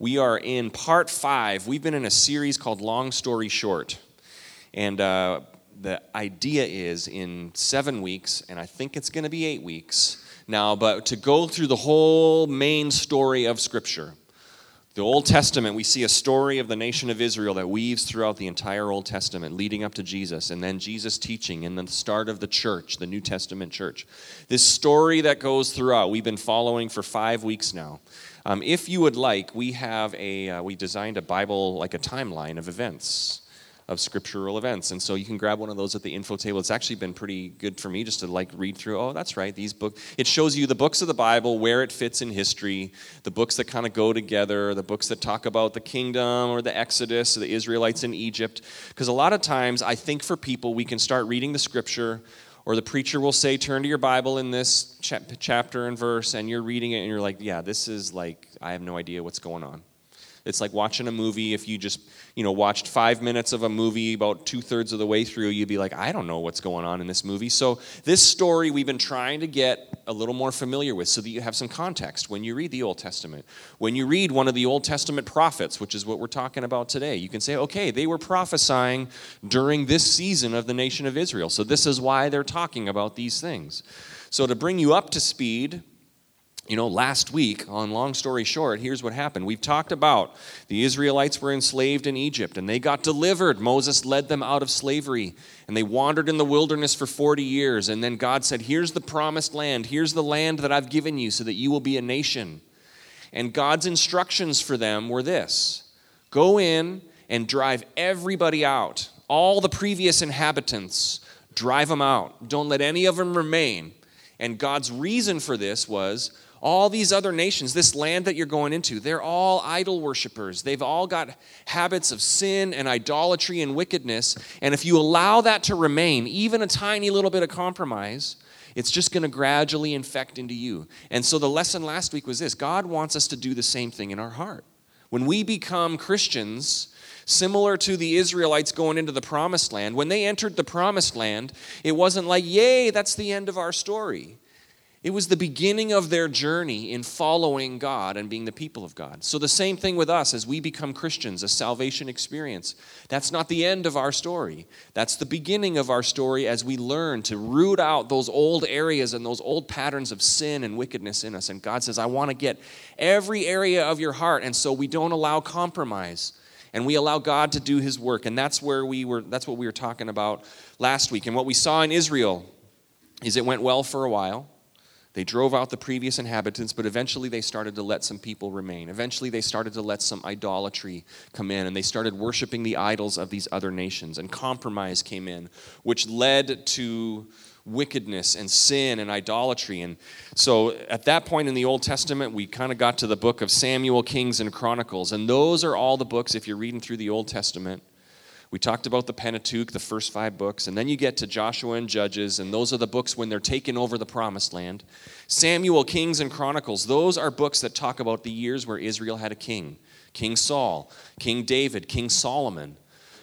We are in part five. We've been in a series called Long Story Short. And uh, the idea is in seven weeks, and I think it's going to be eight weeks now, but to go through the whole main story of Scripture. The Old Testament, we see a story of the nation of Israel that weaves throughout the entire Old Testament, leading up to Jesus, and then Jesus teaching, and the start of the church, the New Testament church. This story that goes throughout, we've been following for five weeks now. Um, if you would like, we have a, uh, we designed a Bible, like a timeline of events of scriptural events. And so you can grab one of those at the info table. It's actually been pretty good for me just to like read through, oh, that's right, these books. It shows you the books of the Bible, where it fits in history, the books that kind of go together, the books that talk about the kingdom or the Exodus, or the Israelites in Egypt. Because a lot of times, I think for people, we can start reading the scripture or the preacher will say turn to your bible in this chapter and verse and you're reading it and you're like yeah this is like i have no idea what's going on it's like watching a movie. If you just, you know, watched five minutes of a movie about two thirds of the way through, you'd be like, I don't know what's going on in this movie. So, this story we've been trying to get a little more familiar with so that you have some context when you read the Old Testament. When you read one of the Old Testament prophets, which is what we're talking about today, you can say, okay, they were prophesying during this season of the nation of Israel. So, this is why they're talking about these things. So, to bring you up to speed, you know, last week, on long story short, here's what happened. We've talked about the Israelites were enslaved in Egypt and they got delivered. Moses led them out of slavery and they wandered in the wilderness for 40 years. And then God said, Here's the promised land. Here's the land that I've given you so that you will be a nation. And God's instructions for them were this go in and drive everybody out, all the previous inhabitants, drive them out. Don't let any of them remain. And God's reason for this was all these other nations, this land that you're going into, they're all idol worshippers. They've all got habits of sin and idolatry and wickedness. And if you allow that to remain, even a tiny little bit of compromise, it's just going to gradually infect into you. And so the lesson last week was this God wants us to do the same thing in our heart. When we become Christians, similar to the Israelites going into the promised land, when they entered the promised land, it wasn't like, yay, that's the end of our story. It was the beginning of their journey in following God and being the people of God. So, the same thing with us as we become Christians, a salvation experience. That's not the end of our story. That's the beginning of our story as we learn to root out those old areas and those old patterns of sin and wickedness in us. And God says, I want to get every area of your heart. And so we don't allow compromise and we allow God to do his work. And that's where we were, that's what we were talking about last week. And what we saw in Israel is it went well for a while. They drove out the previous inhabitants, but eventually they started to let some people remain. Eventually they started to let some idolatry come in, and they started worshiping the idols of these other nations. And compromise came in, which led to wickedness and sin and idolatry. And so at that point in the Old Testament, we kind of got to the book of Samuel, Kings, and Chronicles. And those are all the books, if you're reading through the Old Testament, we talked about the Pentateuch, the first five books, and then you get to Joshua and Judges, and those are the books when they're taking over the promised land. Samuel, Kings, and Chronicles, those are books that talk about the years where Israel had a king King Saul, King David, King Solomon.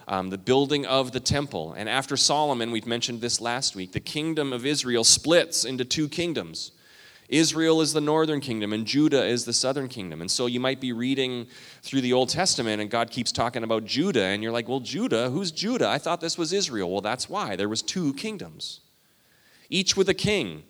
Um, the building of the temple. And after Solomon, we've mentioned this last week, the kingdom of Israel splits into two kingdoms. Israel is the northern kingdom and Judah is the southern kingdom. And so you might be reading through the Old Testament and God keeps talking about Judah and you're like, "Well, Judah, who's Judah? I thought this was Israel." Well, that's why. There was two kingdoms. Each with a king.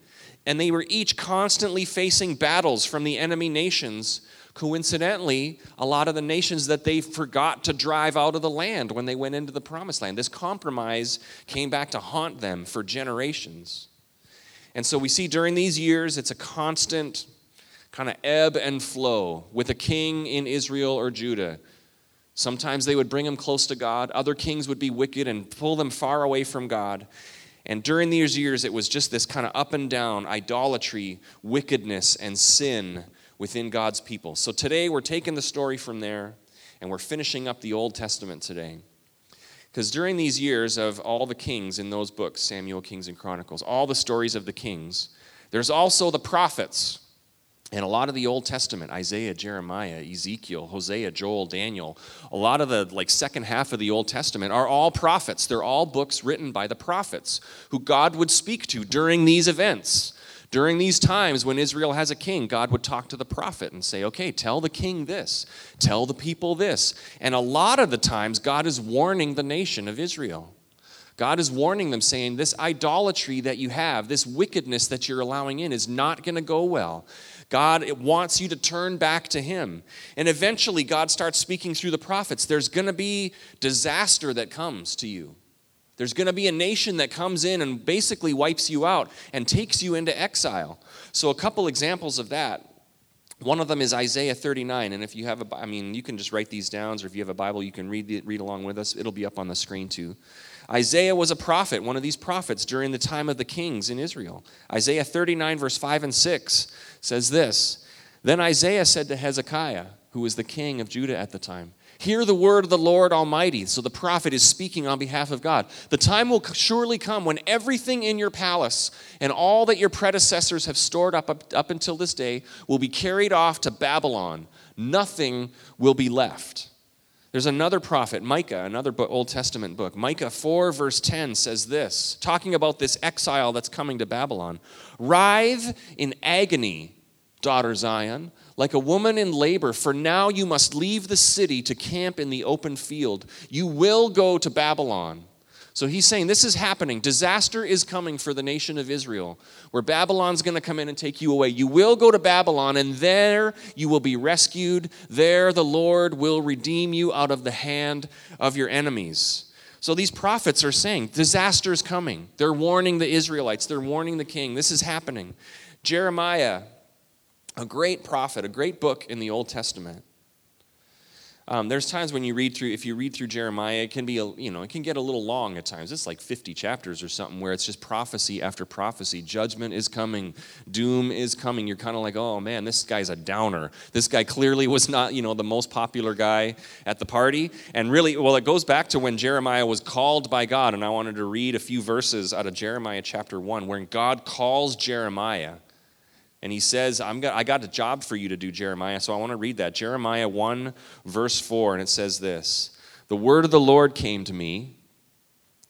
And they were each constantly facing battles from the enemy nations. Coincidentally, a lot of the nations that they forgot to drive out of the land when they went into the promised land. This compromise came back to haunt them for generations. And so we see during these years, it's a constant kind of ebb and flow with a king in Israel or Judah. Sometimes they would bring him close to God, other kings would be wicked and pull them far away from God. And during these years, it was just this kind of up and down idolatry, wickedness, and sin within God's people. So today, we're taking the story from there and we're finishing up the Old Testament today. Because during these years of all the kings in those books, Samuel, Kings, and Chronicles, all the stories of the kings, there's also the prophets. And a lot of the Old Testament, Isaiah, Jeremiah, Ezekiel, Hosea, Joel, Daniel, a lot of the like second half of the Old Testament are all prophets. They're all books written by the prophets who God would speak to during these events During these times when Israel has a king, God would talk to the prophet and say, okay, tell the king this, tell the people this. And a lot of the times, God is warning the nation of Israel. God is warning them, saying, This idolatry that you have, this wickedness that you're allowing in, is not going to go well. God wants you to turn back to Him. And eventually, God starts speaking through the prophets. There's going to be disaster that comes to you. There's going to be a nation that comes in and basically wipes you out and takes you into exile. So, a couple examples of that. One of them is Isaiah 39, and if you have a, I mean, you can just write these down, or if you have a Bible, you can read read along with us. It'll be up on the screen too. Isaiah was a prophet, one of these prophets during the time of the kings in Israel. Isaiah 39, verse 5 and 6 says this Then Isaiah said to Hezekiah, who was the king of Judah at the time, Hear the word of the Lord Almighty. So the prophet is speaking on behalf of God. The time will surely come when everything in your palace and all that your predecessors have stored up, up, up until this day will be carried off to Babylon. Nothing will be left. There's another prophet, Micah, another Old Testament book. Micah 4, verse 10 says this, talking about this exile that's coming to Babylon Writhe in agony, daughter Zion like a woman in labor, for now you must leave the city to camp in the open field. You will go to Babylon. So he's saying this is happening. Disaster is coming for the nation of Israel, where Babylon's going to come in and take you away. You will go to Babylon, and there you will be rescued. There the Lord will redeem you out of the hand of your enemies. So these prophets are saying disaster is coming. They're warning the Israelites, they're warning the king. This is happening. Jeremiah a great prophet, a great book in the Old Testament. Um, there's times when you read through, if you read through Jeremiah, it can be, a, you know, it can get a little long at times. It's like 50 chapters or something where it's just prophecy after prophecy. Judgment is coming, doom is coming. You're kind of like, oh man, this guy's a downer. This guy clearly was not, you know, the most popular guy at the party. And really, well, it goes back to when Jeremiah was called by God. And I wanted to read a few verses out of Jeremiah chapter 1, where God calls Jeremiah and he says, I'm got, I got a job for you to do, Jeremiah. So I want to read that. Jeremiah 1, verse 4, and it says this The word of the Lord came to me,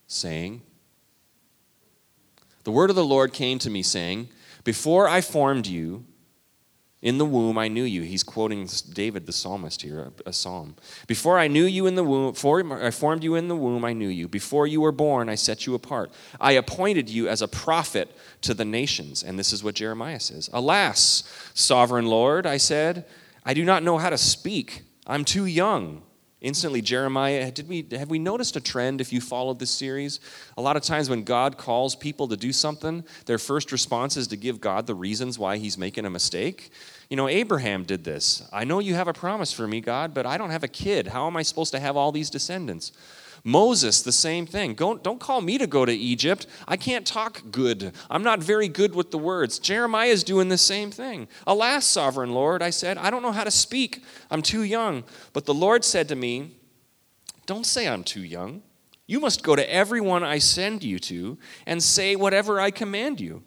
saying, The word of the Lord came to me, saying, Before I formed you, in the womb, I knew you. He's quoting David, the psalmist here, a, psalm. Before I knew you in the womb, I formed you in the womb, I knew you. Before you were born, I set you apart. I appointed you as a prophet to the nations. And this is what Jeremiah says Alas, sovereign Lord, I said, I do not know how to speak. I'm too young instantly jeremiah did we have we noticed a trend if you followed this series? A lot of times when god calls people to do something their first response is to give god the reasons why he's making a mistake. You know abraham did this. I know you have a promise for me god but i don't have a kid. How am i supposed to have all these descendants Moses, the same thing. Don't, don't call me to go to Egypt. I can't talk good. I'm not very good with the words. Jeremiah is doing the same thing. Alas, sovereign Lord, I said, I don't know how to speak. I'm too young. But the Lord said to me, Don't say I'm too young. You must go to everyone I send you to and say whatever I command you.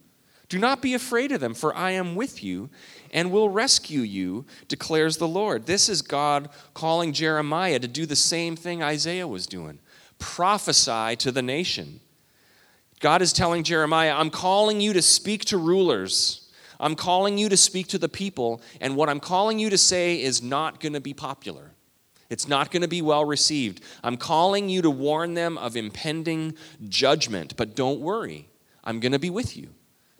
Do not be afraid of them, for I am with you and will rescue you, declares the Lord. This is God calling Jeremiah to do the same thing Isaiah was doing prophesy to the nation. God is telling Jeremiah, I'm calling you to speak to rulers. I'm calling you to speak to the people, and what I'm calling you to say is not going to be popular. It's not going to be well received. I'm calling you to warn them of impending judgment, but don't worry. I'm going to be with you.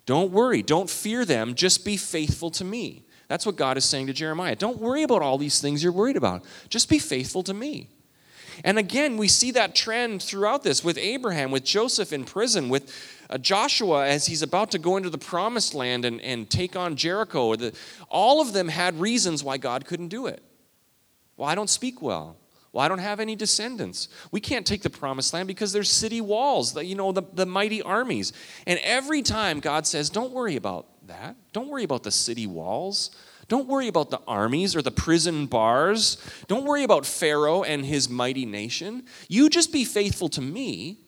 Don't worry. Don't fear them. Just be faithful to me. That's what God is saying to Jeremiah. Don't worry about all these things you're worried about. Just be faithful to me. And again, we see that trend throughout this with Abraham, with Joseph in prison, with uh, Joshua as he's about to go into the promised land and, and take on Jericho. The, all of them had reasons why God couldn't do it. Well, I don't speak well. Well, I don't have any descendants. We can't take the promised land because there's city walls, the, you know, the, the mighty armies. And every time God says, don't worry about that. Don't worry about the city walls. Don't worry about the armies or the prison bars. Don't worry about Pharaoh and his mighty nation. You just be faithful to me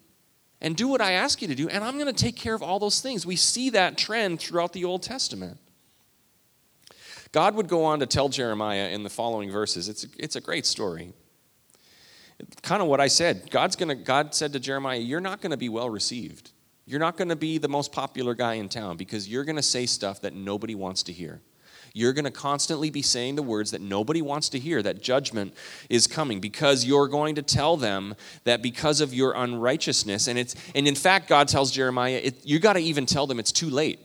and do what I ask you to do, and I'm going to take care of all those things. We see that trend throughout the Old Testament. God would go on to tell Jeremiah in the following verses. It's, it's a great story. Kind of what I said. God's gonna, God said to Jeremiah, You're not going to be well received. You're not going to be the most popular guy in town because you're going to say stuff that nobody wants to hear. You're going to constantly be saying the words that nobody wants to hear, that judgment is coming because you're going to tell them that because of your unrighteousness, and it's and in fact, God tells Jeremiah, it, you got to even tell them it's too late.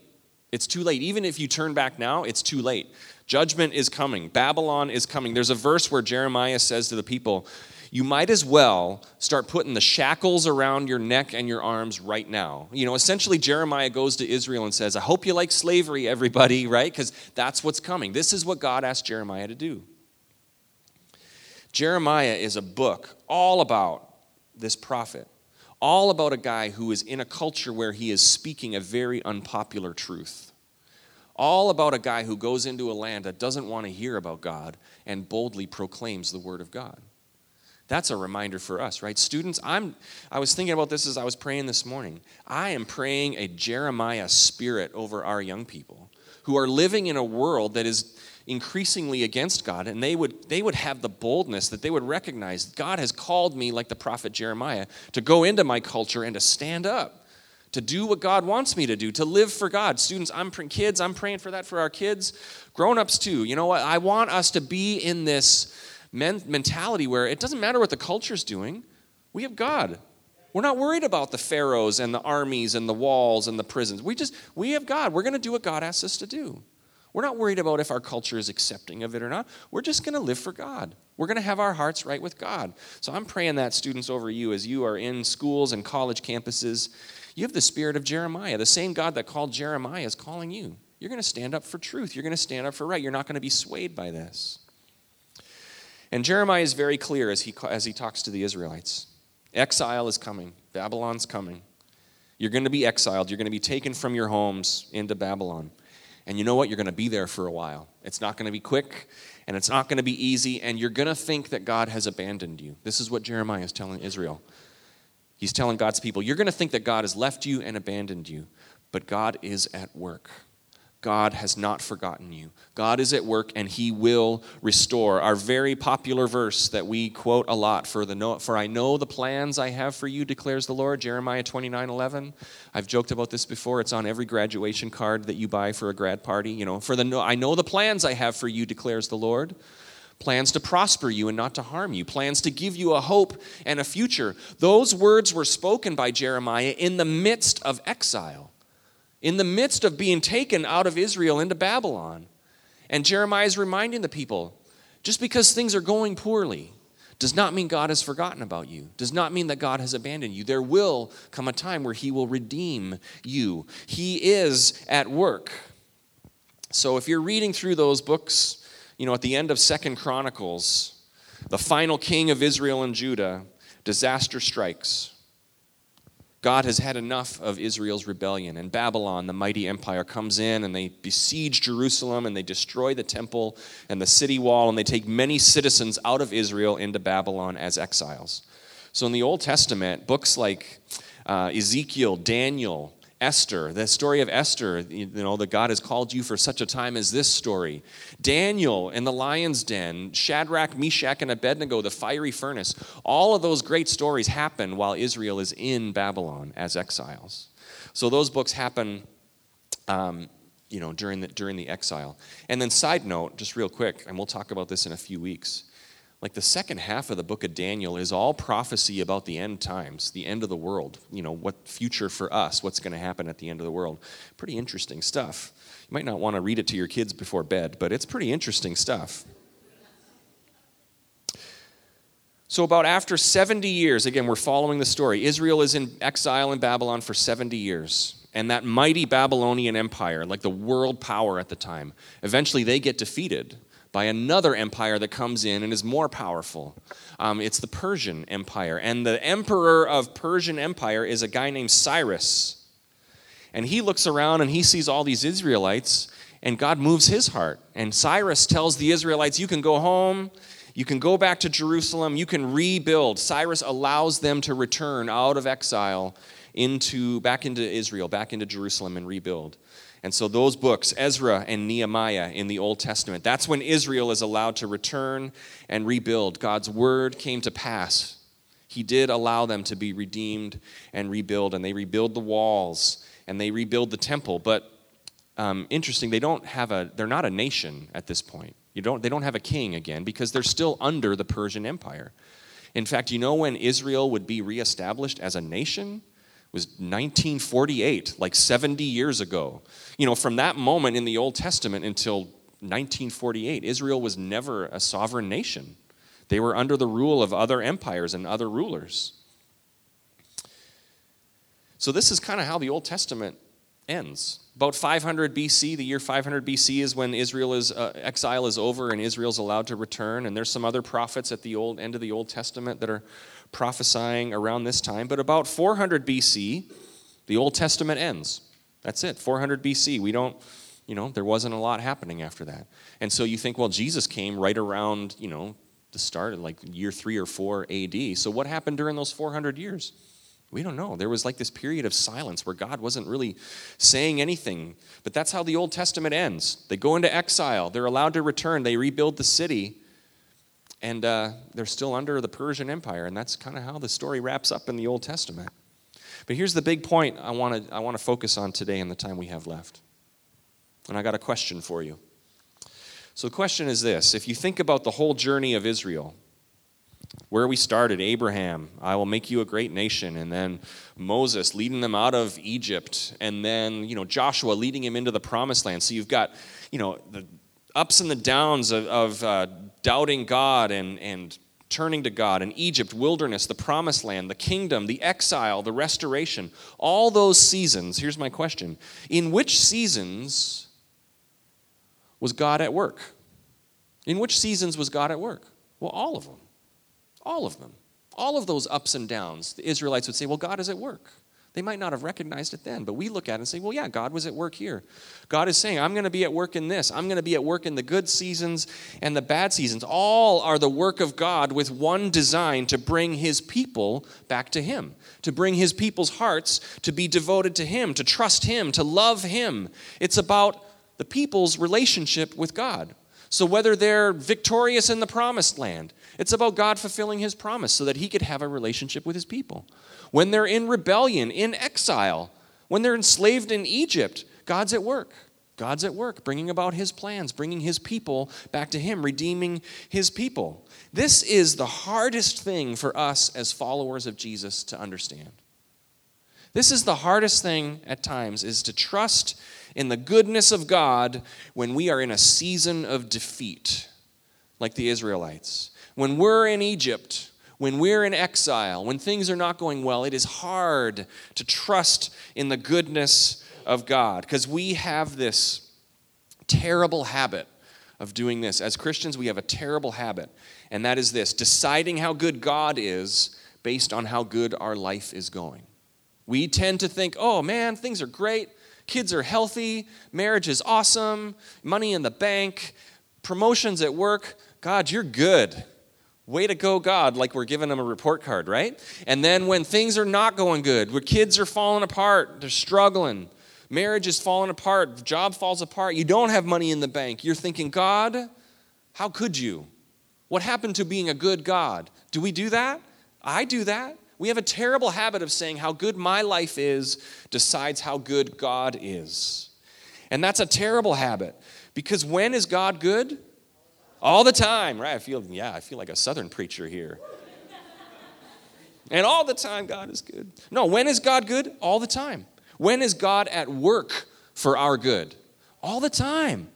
It's too late. Even if you turn back now, it's too late. Judgment is coming. Babylon is coming. There's a verse where Jeremiah says to the people, you might as well start putting the shackles around your neck and your arms right now. You know, essentially, Jeremiah goes to Israel and says, I hope you like slavery, everybody, right? Because that's what's coming. This is what God asked Jeremiah to do. Jeremiah is a book all about this prophet, all about a guy who is in a culture where he is speaking a very unpopular truth all about a guy who goes into a land that doesn't want to hear about God and boldly proclaims the word of God. That's a reminder for us, right? Students, I'm I was thinking about this as I was praying this morning. I am praying a Jeremiah spirit over our young people who are living in a world that is increasingly against God and they would they would have the boldness that they would recognize God has called me like the prophet Jeremiah to go into my culture and to stand up to do what God wants me to do, to live for God. Students, I'm kids, I'm praying for that for our kids. Grown-ups too. You know what? I want us to be in this men- mentality where it doesn't matter what the culture's doing, we have God. We're not worried about the pharaohs and the armies and the walls and the prisons. We just, we have God. We're going to do what God asks us to do. We're not worried about if our culture is accepting of it or not. We're just going to live for God. We're going to have our hearts right with God. So I'm praying that, students, over you as you are in schools and college campuses. You have the spirit of Jeremiah. The same God that called Jeremiah is calling you. You're going to stand up for truth. You're going to stand up for right. You're not going to be swayed by this. And Jeremiah is very clear as he, as he talks to the Israelites exile is coming, Babylon's coming. You're going to be exiled, you're going to be taken from your homes into Babylon. And you know what? You're going to be there for a while. It's not going to be quick and it's not going to be easy, and you're going to think that God has abandoned you. This is what Jeremiah is telling Israel. He's telling God's people, You're going to think that God has left you and abandoned you, but God is at work. God has not forgotten you. God is at work and he will restore. Our very popular verse that we quote a lot for the for I know the plans I have for you declares the Lord, Jeremiah 29:11. I've joked about this before. It's on every graduation card that you buy for a grad party, you know, for the I know the plans I have for you declares the Lord. Plans to prosper you and not to harm you, plans to give you a hope and a future. Those words were spoken by Jeremiah in the midst of exile in the midst of being taken out of Israel into Babylon. And Jeremiah is reminding the people just because things are going poorly does not mean God has forgotten about you, does not mean that God has abandoned you. There will come a time where He will redeem you. He is at work. So if you're reading through those books, you know, at the end of Second Chronicles, the final king of Israel and Judah, disaster strikes. God has had enough of Israel's rebellion. And Babylon, the mighty empire, comes in and they besiege Jerusalem and they destroy the temple and the city wall and they take many citizens out of Israel into Babylon as exiles. So in the Old Testament, books like uh, Ezekiel, Daniel, Esther, the story of Esther, you know, that God has called you for such a time as this story. Daniel in the lion's den, Shadrach, Meshach, and Abednego, the fiery furnace. All of those great stories happen while Israel is in Babylon as exiles. So those books happen, um, you know, during the, during the exile. And then, side note, just real quick, and we'll talk about this in a few weeks like the second half of the book of Daniel is all prophecy about the end times, the end of the world. You know, what future for us, what's going to happen at the end of the world. Pretty interesting stuff. You might not want to read it to your kids before bed, but it's pretty interesting stuff. So, about after 70 years, again, we're following the story. Israel is in exile in Babylon for 70 years. And that mighty Babylonian empire, like the world power at the time, eventually they get defeated by another empire that comes in and is more powerful. Um, it's the Persian Empire. And the emperor of Persian Empire is a guy named Cyrus. And he looks around and he sees all these Israelites, and God moves his heart. And Cyrus tells the Israelites, You can go home. You can go back to Jerusalem. You can rebuild. Cyrus allows them to return out of exile into back into Israel, back into Jerusalem and rebuild. And so, those books, Ezra and Nehemiah in the Old Testament, that's when Israel is allowed to return and rebuild. God's word came to pass. He did allow them to be redeemed and rebuild, and they rebuild the walls and they rebuild the temple. But um, interesting, they don't have a, they're not a nation at this point. You don't, they don't have a king again because they're still under the Persian Empire. In fact, you know when Israel would be reestablished as a nation? Was 1948, like 70 years ago. You know, from that moment in the Old Testament until 1948, Israel was never a sovereign nation. They were under the rule of other empires and other rulers. So, this is kind of how the Old Testament ends. About 500 BC, the year 500 BC is when Israel is uh, exile is over and Israel's allowed to return. And there's some other prophets at the old end of the Old Testament that are prophesying around this time. But about 400 BC, the Old Testament ends. That's it. 400 BC. We don't, you know, there wasn't a lot happening after that. And so you think, well, Jesus came right around, you know, the start, like year three or four AD. So what happened during those 400 years? We don't know. There was like this period of silence where God wasn't really saying anything. But that's how the Old Testament ends. They go into exile, they're allowed to return, they rebuild the city, and uh, they're still under the Persian Empire. And that's kind of how the story wraps up in the Old Testament. But here's the big point I want to I want to focus on today in the time we have left. And I got a question for you. So the question is this if you think about the whole journey of Israel, where we started Abraham, I will make you a great nation, and then Moses leading them out of Egypt, and then, you know, Joshua leading him into the promised land. So you've got, you know, the ups and the downs of, of uh, doubting God and, and turning to God, and Egypt, wilderness, the promised land, the kingdom, the exile, the restoration, all those seasons. Here's my question In which seasons was God at work? In which seasons was God at work? Well, all of them. All of them. All of those ups and downs, the Israelites would say, well, God is at work. They might not have recognized it then, but we look at it and say, well, yeah, God was at work here. God is saying, I'm going to be at work in this. I'm going to be at work in the good seasons and the bad seasons. All are the work of God with one design to bring his people back to him, to bring his people's hearts to be devoted to him, to trust him, to love him. It's about the people's relationship with God. So whether they're victorious in the promised land, it's about God fulfilling his promise so that he could have a relationship with his people. When they're in rebellion, in exile, when they're enslaved in Egypt, God's at work. God's at work, bringing about his plans, bringing his people back to him, redeeming his people. This is the hardest thing for us as followers of Jesus to understand. This is the hardest thing at times is to trust in the goodness of God when we are in a season of defeat like the Israelites. When we're in Egypt, when we're in exile, when things are not going well, it is hard to trust in the goodness of God because we have this terrible habit of doing this. As Christians, we have a terrible habit, and that is this deciding how good God is based on how good our life is going. We tend to think, oh man, things are great, kids are healthy, marriage is awesome, money in the bank, promotions at work. God, you're good. Way to go, God, like we're giving them a report card, right? And then when things are not going good, where kids are falling apart, they're struggling, marriage is falling apart, job falls apart, you don't have money in the bank, you're thinking, God, how could you? What happened to being a good God? Do we do that? I do that. We have a terrible habit of saying how good my life is decides how good God is. And that's a terrible habit because when is God good? All the time, right? I feel, yeah, I feel like a southern preacher here. and all the time, God is good. No, when is God good? All the time. When is God at work for our good? All the time.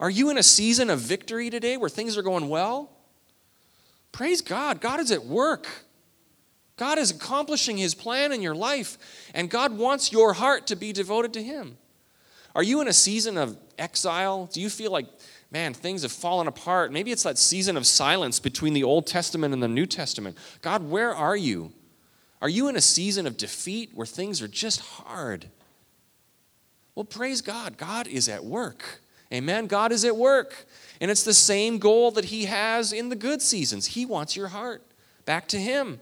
Are you in a season of victory today where things are going well? Praise God. God is at work. God is accomplishing His plan in your life, and God wants your heart to be devoted to Him. Are you in a season of exile? Do you feel like man, things have fallen apart. Maybe it's that season of silence between the Old Testament and the New Testament. God, where are you? Are you in a season of defeat where things are just hard? Well, praise God. God is at work. Amen. God is at work. And it's the same goal that He has in the good seasons. He wants your heart back to Him.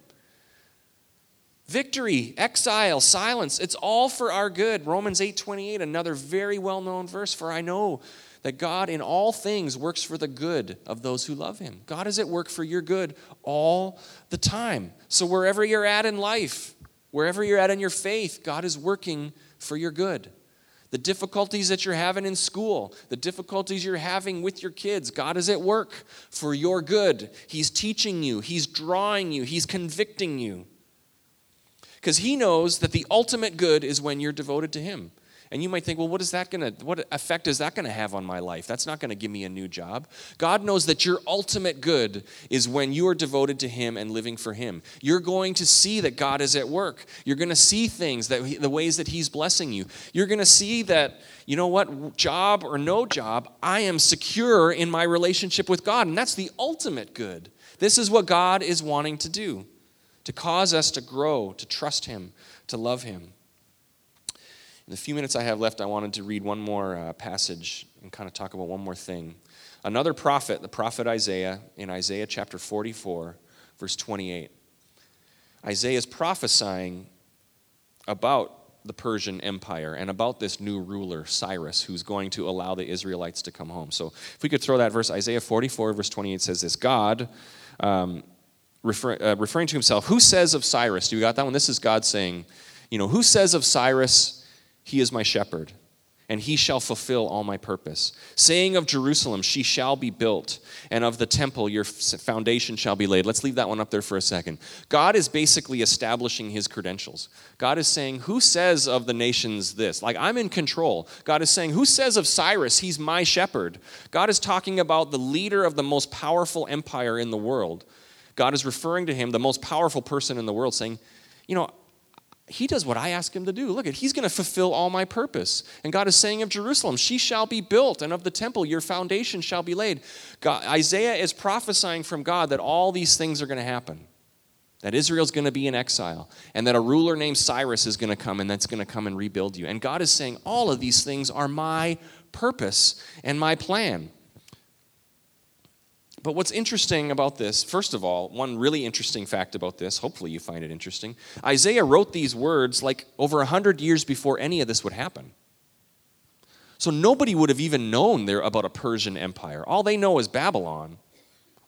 Victory, exile, silence, it's all for our good. Romans 8:28, another very well-known verse, for I know that God in all things works for the good of those who love him. God is at work for your good all the time. So wherever you're at in life, wherever you're at in your faith, God is working for your good. The difficulties that you're having in school, the difficulties you're having with your kids, God is at work for your good. He's teaching you, He's drawing you, He's convicting you. Because He knows that the ultimate good is when you're devoted to Him. And you might think, well, what is that going to, what effect is that going to have on my life? That's not going to give me a new job. God knows that your ultimate good is when you are devoted to Him and living for Him. You're going to see that God is at work. You're going to see things that the ways that He's blessing you. You're going to see that, you know what, job or no job, I am secure in my relationship with God. And that's the ultimate good. This is what God is wanting to do to cause us to grow, to trust Him, to love Him. In the few minutes I have left, I wanted to read one more uh, passage and kind of talk about one more thing. Another prophet, the prophet Isaiah, in Isaiah chapter 44, verse 28. Isaiah is prophesying about the Persian Empire and about this new ruler, Cyrus, who's going to allow the Israelites to come home. So if we could throw that verse, Isaiah 44, verse 28 says this God, um, refer, uh, referring to himself, who says of Cyrus, do you got that one? This is God saying, you know, who says of Cyrus, he is my shepherd, and he shall fulfill all my purpose. Saying of Jerusalem, She shall be built, and of the temple, your foundation shall be laid. Let's leave that one up there for a second. God is basically establishing his credentials. God is saying, Who says of the nations this? Like, I'm in control. God is saying, Who says of Cyrus, he's my shepherd? God is talking about the leader of the most powerful empire in the world. God is referring to him, the most powerful person in the world, saying, You know, he does what I ask him to do. Look at, he's going to fulfill all my purpose. And God is saying of Jerusalem, she shall be built, and of the temple, your foundation shall be laid. God, Isaiah is prophesying from God that all these things are going to happen. That Israel's going to be in exile, and that a ruler named Cyrus is going to come, and that's going to come and rebuild you. And God is saying, all of these things are my purpose and my plan. But what's interesting about this, first of all, one really interesting fact about this, hopefully you find it interesting, Isaiah wrote these words like over 100 years before any of this would happen. So nobody would have even known there about a Persian empire. All they know is Babylon.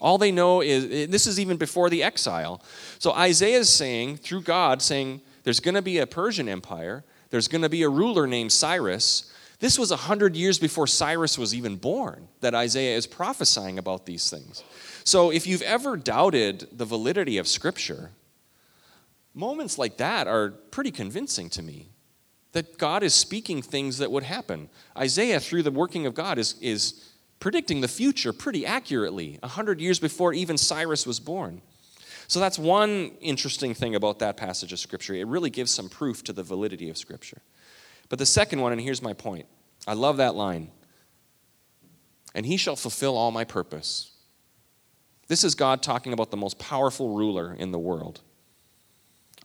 All they know is eh, this is even before the exile. So Isaiah is saying, through God, saying, there's going to be a Persian empire, there's going to be a ruler named Cyrus, this was 100 years before Cyrus was even born that Isaiah is prophesying about these things. So if you've ever doubted the validity of Scripture, moments like that are pretty convincing to me that God is speaking things that would happen. Isaiah, through the working of God, is, is predicting the future pretty accurately, 100 years before even Cyrus was born. So that's one interesting thing about that passage of Scripture. It really gives some proof to the validity of Scripture. But the second one, and here's my point I love that line. And he shall fulfill all my purpose. This is God talking about the most powerful ruler in the world,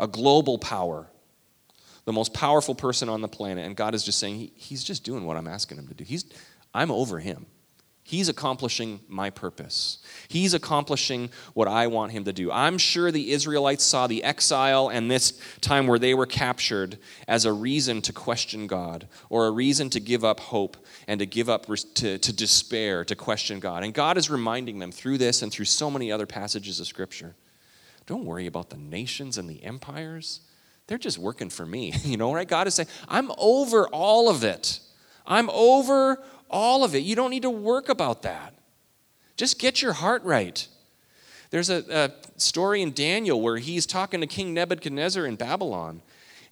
a global power, the most powerful person on the planet. And God is just saying, he, He's just doing what I'm asking him to do. He's, I'm over him. He's accomplishing my purpose. He's accomplishing what I want him to do. I'm sure the Israelites saw the exile and this time where they were captured as a reason to question God or a reason to give up hope and to give up to, to despair, to question God. And God is reminding them through this and through so many other passages of Scripture don't worry about the nations and the empires. They're just working for me. You know, right? God is saying, I'm over all of it. I'm over all of it. You don't need to work about that. Just get your heart right. There's a, a, story in Daniel where he's talking to King Nebuchadnezzar in Babylon.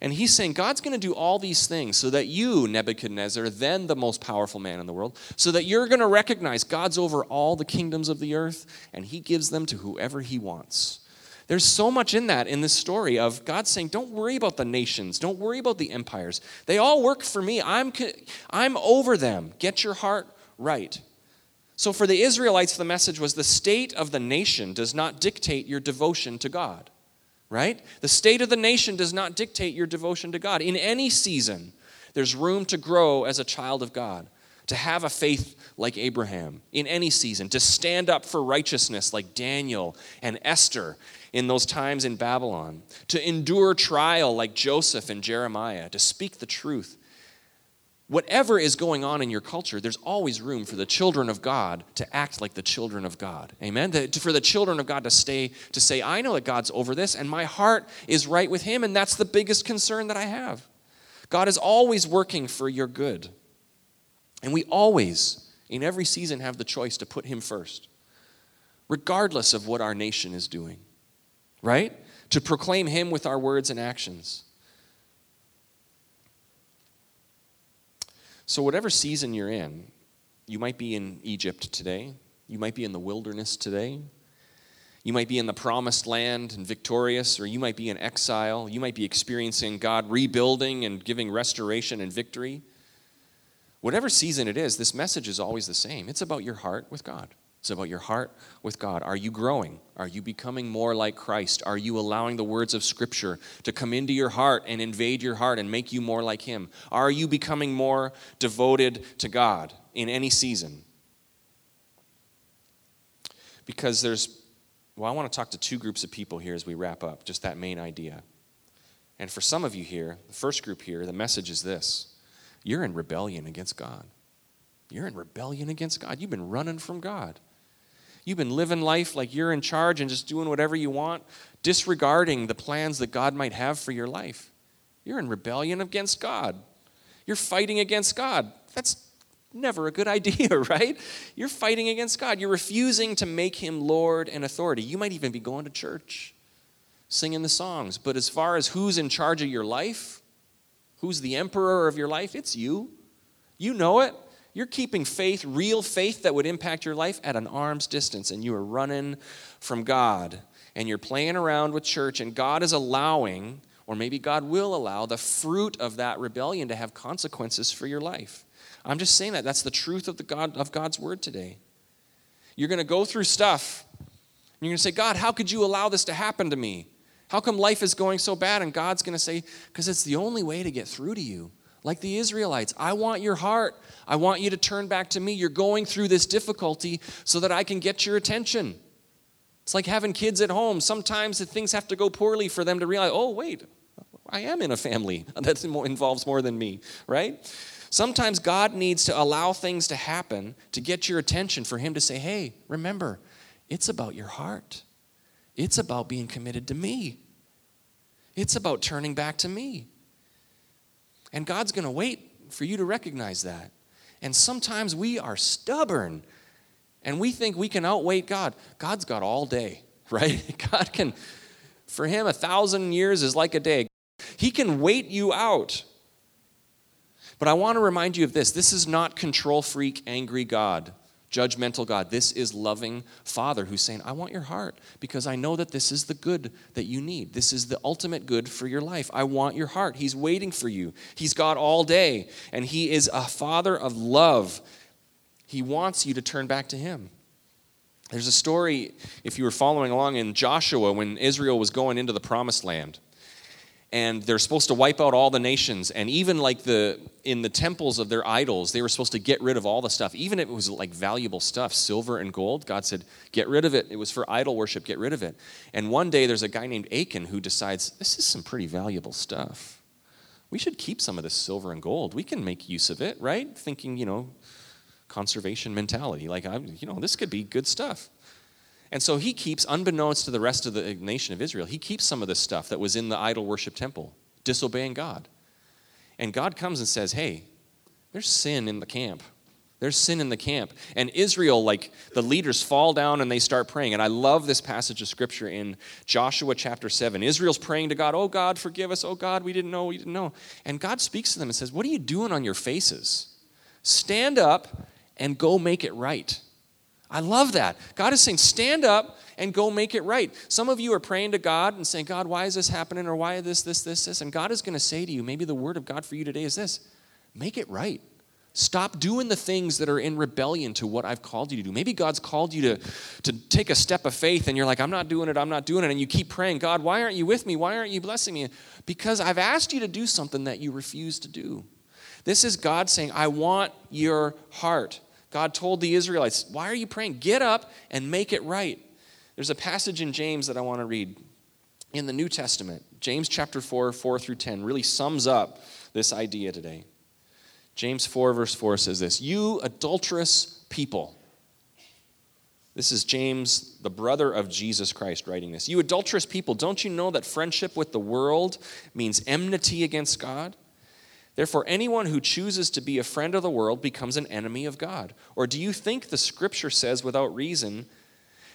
And he's saying, God's going to do all these things so that you, Nebuchadnezzar, then the most powerful man in the world, so that you're going to recognize God's over all the kingdoms of the earth and he gives them to whoever he wants. There's so much in that in this story of God saying, Don't worry about the nations, don't worry about the empires. They all work for me. I'm, I'm over them. Get your heart right. So for the Israelites, the message was the state of the nation does not dictate your devotion to God, right? The state of the nation does not dictate your devotion to God. In any season, there's room to grow as a child of God to have a faith like Abraham in any season, to stand up for righteousness like Daniel and Esther in those times in Babylon, to endure trial like Joseph and Jeremiah, to speak the truth. whatever is going on in your culture, there's always room for the children of God to act like the children of God. Amen. For the children of God to stay to say, I know that God's over this, and my heart is right with Him, and that's the biggest concern that I have. God is always working for your good. And we always, in every season, have the choice to put Him first, regardless of what our nation is doing, right? To proclaim Him with our words and actions. So, whatever season you're in, you might be in Egypt today, you might be in the wilderness today, you might be in the promised land and victorious, or you might be in exile. You might be experiencing God rebuilding and giving restoration and victory. Whatever season it is, this message is always the same. It's about your heart with God. It's about your heart with God. Are you growing? Are you becoming more like Christ? Are you allowing the words of Scripture to come into your heart and invade your heart and make you more like Him? Are you becoming more devoted to God in any season? Because there's, well, I want to talk to two groups of people here as we wrap up, just that main idea. And for some of you here, the first group here, the message is this you're in rebellion against God. You're in rebellion against God. You've been running from God. You've been living life like you're in charge and just doing whatever you want, disregarding the plans that God might have for your life. You're in rebellion against God. You're fighting against God. That's never a good idea, right? You're fighting against God. You're refusing to make him Lord and authority. You might even be going to church, singing the songs. But as far as who's in charge of your life, who's the emperor of your life, it's you. You know it. You're keeping faith, real faith that would impact your life, at an arm's distance, and you are running from God. And you're playing around with church, and God is allowing, or maybe God will allow, the fruit of that rebellion to have consequences for your life. I'm just saying that. That's the truth of, the God, of God's word today. You're going to go through stuff, and you're going to say, God, how could you allow this to happen to me? How come life is going so bad? And God's going to say, because it's the only way to get through to you like the Israelites. I want your heart. I want you to turn back to me. You're going through this difficulty so that I can get your attention. It's like having kids at home. Sometimes things have to go poorly for them to realize, oh, wait, I am in a family that involves more than me, right? Sometimes God needs to allow things to happen to get your attention, for Him to say, hey, remember, it's about your heart. It's about being committed to me. It's about turning back to me. And God's going to wait for you to recognize that. And sometimes we are stubborn and we think we can outwait God. God's got all day, right? God can, for Him, a thousand years is like a day. He can wait you out. But I want to remind you of this this is not control freak, angry God judgmental God. This is loving Father who's saying, I want your heart because I know that this is the good that you need. This is the ultimate good for your life. I want your heart. He's waiting for you. He's God all day, and He is a Father of love. He wants you to turn back to Him. There's a story, if you were following along in Joshua, when Israel was going into the promised land and they're supposed to wipe out all the nations. And even like the in the temples of their idols they were supposed to get rid of all the stuff. Even if it was like valuable stuff silver and gold god said get rid of it. It was for idol worship get rid of it. And one day there's a guy named achan who decides this is some pretty valuable stuff. We should keep some of this silver and gold. We can make use of it right? Thinking you know conservation mentality. Like i you know this could be good stuff and so he keeps, unbeknownst to the rest of the nation of Israel, he keeps some of this stuff that was in the idol worship temple, disobeying God. And God comes and says, Hey, there's sin in the camp. There's sin in the camp. And Israel, like the leaders, fall down and they start praying. And I love this passage of scripture in Joshua chapter 7. Israel's praying to God, Oh God, forgive us. Oh God, we didn't know, we didn't know. And God speaks to them and says, What are you doing on your faces? Stand up and go make it right. I love that. God is saying, stand up and go make it right. Some of you are praying to God and saying, God, why is this happening? Or why this, this, this, this? And God is going to say to you, maybe the word of God for you today is this make it right. Stop doing the things that are in rebellion to what I've called you to do. Maybe God's called you to, to take a step of faith and you're like, I'm not doing it, I'm not doing it. And you keep praying, God, why aren't you with me? Why aren't you blessing me? Because I've asked you to do something that you refuse to do. This is God saying, I want your heart. God told the Israelites, Why are you praying? Get up and make it right. There's a passage in James that I want to read in the New Testament. James chapter 4, 4 through 10 really sums up this idea today. James 4, verse 4 says this You adulterous people. This is James, the brother of Jesus Christ, writing this. You adulterous people, don't you know that friendship with the world means enmity against God? Therefore, anyone who chooses to be a friend of the world becomes an enemy of God. Or do you think the scripture says without reason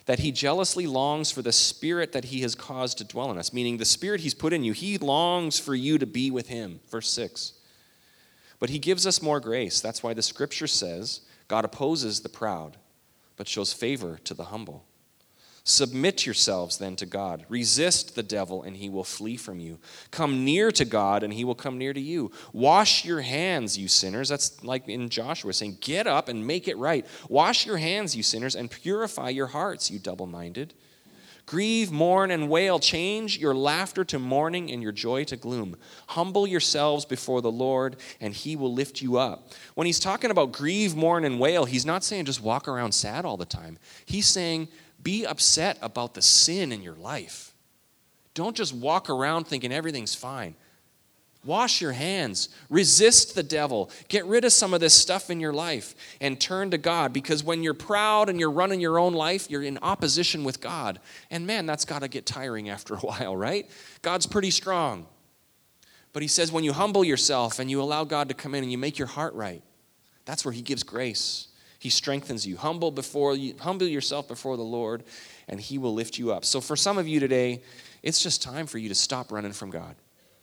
that he jealously longs for the spirit that he has caused to dwell in us? Meaning, the spirit he's put in you, he longs for you to be with him. Verse 6. But he gives us more grace. That's why the scripture says God opposes the proud but shows favor to the humble. Submit yourselves then to God. Resist the devil, and he will flee from you. Come near to God, and he will come near to you. Wash your hands, you sinners. That's like in Joshua saying, Get up and make it right. Wash your hands, you sinners, and purify your hearts, you double minded. Grieve, mourn, and wail. Change your laughter to mourning and your joy to gloom. Humble yourselves before the Lord, and he will lift you up. When he's talking about grieve, mourn, and wail, he's not saying just walk around sad all the time. He's saying be upset about the sin in your life. Don't just walk around thinking everything's fine. Wash your hands. Resist the devil. Get rid of some of this stuff in your life and turn to God because when you're proud and you're running your own life, you're in opposition with God. And man, that's got to get tiring after a while, right? God's pretty strong. But he says when you humble yourself and you allow God to come in and you make your heart right, that's where he gives grace. He strengthens you. Humble before you, humble yourself before the Lord and he will lift you up. So for some of you today, it's just time for you to stop running from God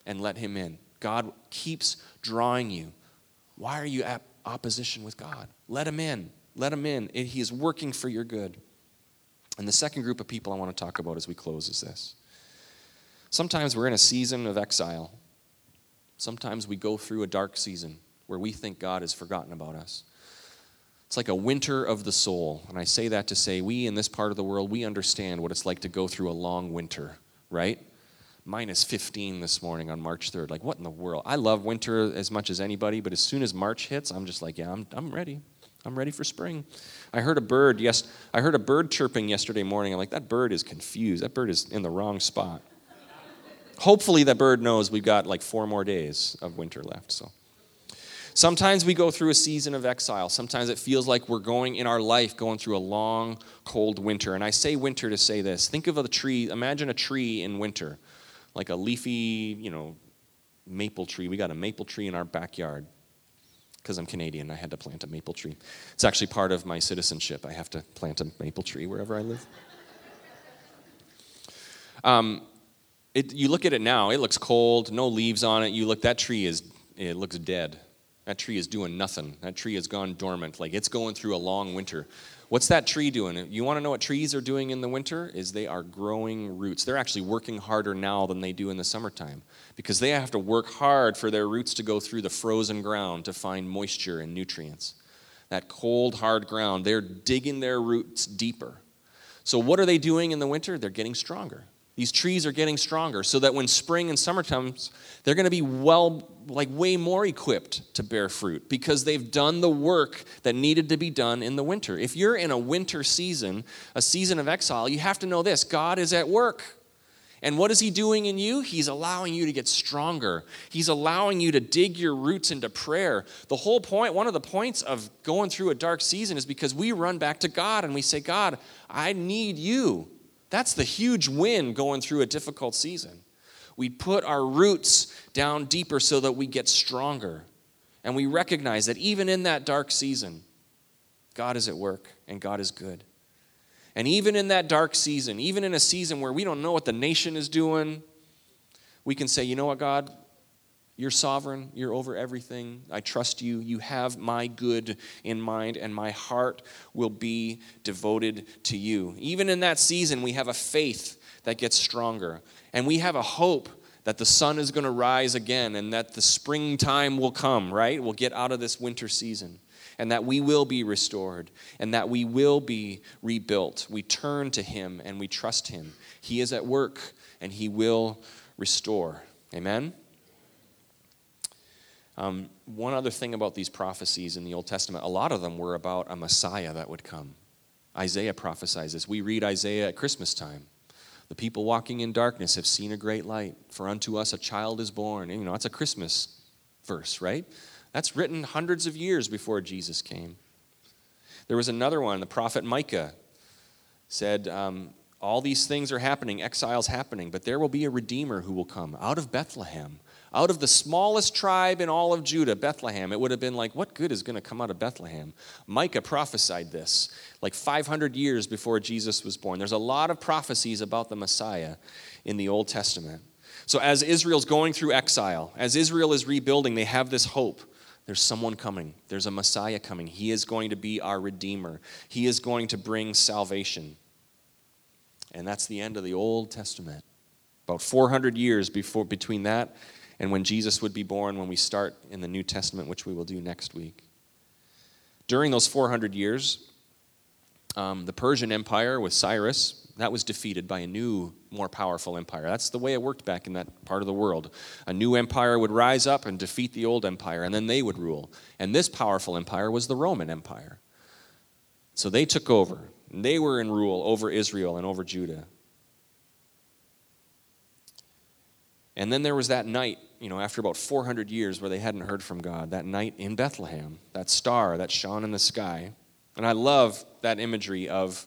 and let him in. God keeps drawing you. Why are you at opposition with God? Let Him in. Let Him in. He is working for your good. And the second group of people I want to talk about as we close is this. Sometimes we're in a season of exile. Sometimes we go through a dark season where we think God has forgotten about us. It's like a winter of the soul. And I say that to say we in this part of the world, we understand what it's like to go through a long winter, right? minus 15 this morning on March 3rd. Like, what in the world? I love winter as much as anybody, but as soon as March hits, I'm just like, yeah, I'm, I'm ready. I'm ready for spring. I heard a bird, yes, I heard a bird chirping yesterday morning. I'm like, that bird is confused. That bird is in the wrong spot. Hopefully, that bird knows we've got like four more days of winter left. So. Sometimes we go through a season of exile. Sometimes it feels like we're going in our life going through a long, cold winter. And I say winter to say this. Think of a tree, imagine a tree in winter like a leafy, you know, maple tree. We got a maple tree in our backyard because I'm Canadian. I had to plant a maple tree. It's actually part of my citizenship. I have to plant a maple tree wherever I live. Um, it, you look at it now, it looks cold, no leaves on it. You look, that tree is, it looks dead. That tree is doing nothing. That tree has gone dormant. Like it's going through a long winter. What's that tree doing? You want to know what trees are doing in the winter? Is they are growing roots. They're actually working harder now than they do in the summertime because they have to work hard for their roots to go through the frozen ground to find moisture and nutrients. That cold, hard ground, they're digging their roots deeper. So, what are they doing in the winter? They're getting stronger. These trees are getting stronger so that when spring and summer comes, they're going to be well, like way more equipped to bear fruit because they've done the work that needed to be done in the winter. If you're in a winter season, a season of exile, you have to know this God is at work. And what is He doing in you? He's allowing you to get stronger. He's allowing you to dig your roots into prayer. The whole point, one of the points of going through a dark season is because we run back to God and we say, God, I need you. That's the huge win going through a difficult season. We put our roots down deeper so that we get stronger. And we recognize that even in that dark season, God is at work and God is good. And even in that dark season, even in a season where we don't know what the nation is doing, we can say, you know what, God, you're sovereign. You're over everything. I trust you. You have my good in mind, and my heart will be devoted to you. Even in that season, we have a faith that gets stronger, and we have a hope that the sun is going to rise again and that the springtime will come, right? We'll get out of this winter season and that we will be restored and that we will be rebuilt. We turn to Him and we trust Him. He is at work and He will restore. Amen? Um, one other thing about these prophecies in the Old Testament, a lot of them were about a Messiah that would come. Isaiah prophesies this. We read Isaiah at Christmas time. The people walking in darkness have seen a great light, for unto us a child is born. And, you know, that's a Christmas verse, right? That's written hundreds of years before Jesus came. There was another one, the prophet Micah said, um, All these things are happening, exile's happening, but there will be a redeemer who will come out of Bethlehem, out of the smallest tribe in all of Judah, Bethlehem. It would have been like, What good is going to come out of Bethlehem? Micah prophesied this like 500 years before Jesus was born. There's a lot of prophecies about the Messiah in the Old Testament. So, as Israel's going through exile, as Israel is rebuilding, they have this hope. There's someone coming. There's a Messiah coming. He is going to be our Redeemer. He is going to bring salvation. And that's the end of the Old Testament. About 400 years before, between that and when Jesus would be born, when we start in the New Testament, which we will do next week. During those 400 years, um, the Persian Empire with Cyrus, that was defeated by a new, more powerful empire. That's the way it worked back in that part of the world. A new empire would rise up and defeat the old empire, and then they would rule. And this powerful empire was the Roman Empire. So they took over. And they were in rule over Israel and over Judah. And then there was that night, you know, after about 400 years where they hadn't heard from God, that night in Bethlehem, that star that shone in the sky. And I love that imagery of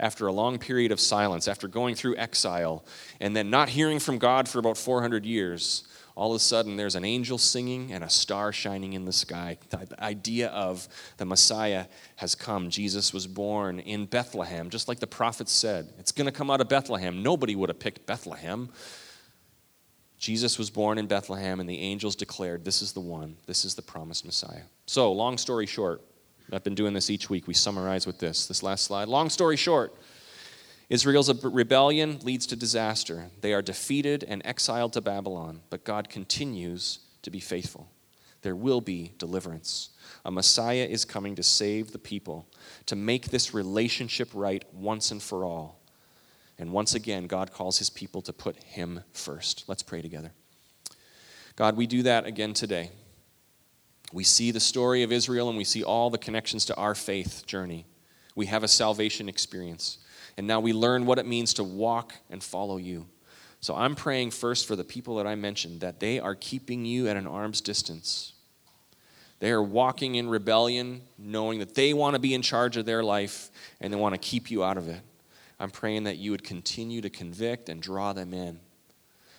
after a long period of silence, after going through exile, and then not hearing from God for about 400 years, all of a sudden there's an angel singing and a star shining in the sky. The idea of the Messiah has come. Jesus was born in Bethlehem, just like the prophets said. It's going to come out of Bethlehem. Nobody would have picked Bethlehem. Jesus was born in Bethlehem, and the angels declared, This is the one, this is the promised Messiah. So, long story short, I've been doing this each week. We summarize with this. This last slide. Long story short, Israel's rebellion leads to disaster. They are defeated and exiled to Babylon, but God continues to be faithful. There will be deliverance. A Messiah is coming to save the people, to make this relationship right once and for all. And once again, God calls his people to put him first. Let's pray together. God, we do that again today. We see the story of Israel and we see all the connections to our faith journey. We have a salvation experience. And now we learn what it means to walk and follow you. So I'm praying first for the people that I mentioned that they are keeping you at an arm's distance. They are walking in rebellion, knowing that they want to be in charge of their life and they want to keep you out of it. I'm praying that you would continue to convict and draw them in.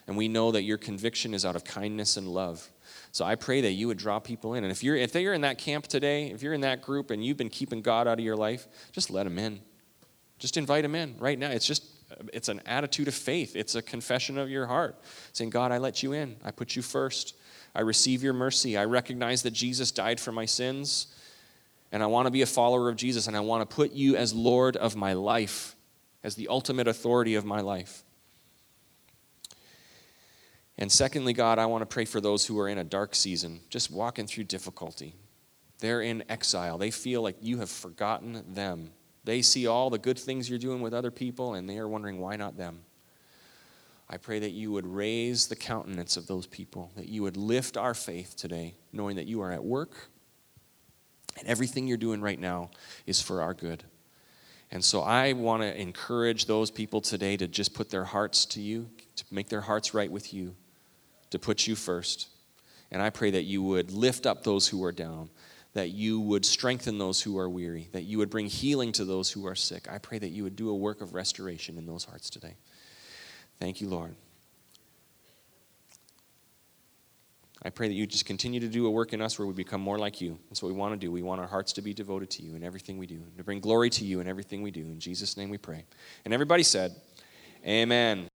And we know that your conviction is out of kindness and love. So I pray that you would draw people in. And if you're if they're in that camp today, if you're in that group and you've been keeping God out of your life, just let them in. Just invite them in right now. It's just it's an attitude of faith. It's a confession of your heart, saying, "God, I let you in. I put you first. I receive your mercy. I recognize that Jesus died for my sins, and I want to be a follower of Jesus and I want to put you as Lord of my life, as the ultimate authority of my life." And secondly, God, I want to pray for those who are in a dark season, just walking through difficulty. They're in exile. They feel like you have forgotten them. They see all the good things you're doing with other people, and they are wondering, why not them? I pray that you would raise the countenance of those people, that you would lift our faith today, knowing that you are at work, and everything you're doing right now is for our good. And so I want to encourage those people today to just put their hearts to you, to make their hearts right with you to put you first. And I pray that you would lift up those who are down, that you would strengthen those who are weary, that you would bring healing to those who are sick. I pray that you would do a work of restoration in those hearts today. Thank you, Lord. I pray that you just continue to do a work in us where we become more like you. That's what we want to do. We want our hearts to be devoted to you in everything we do, to bring glory to you in everything we do. In Jesus' name we pray. And everybody said, Amen.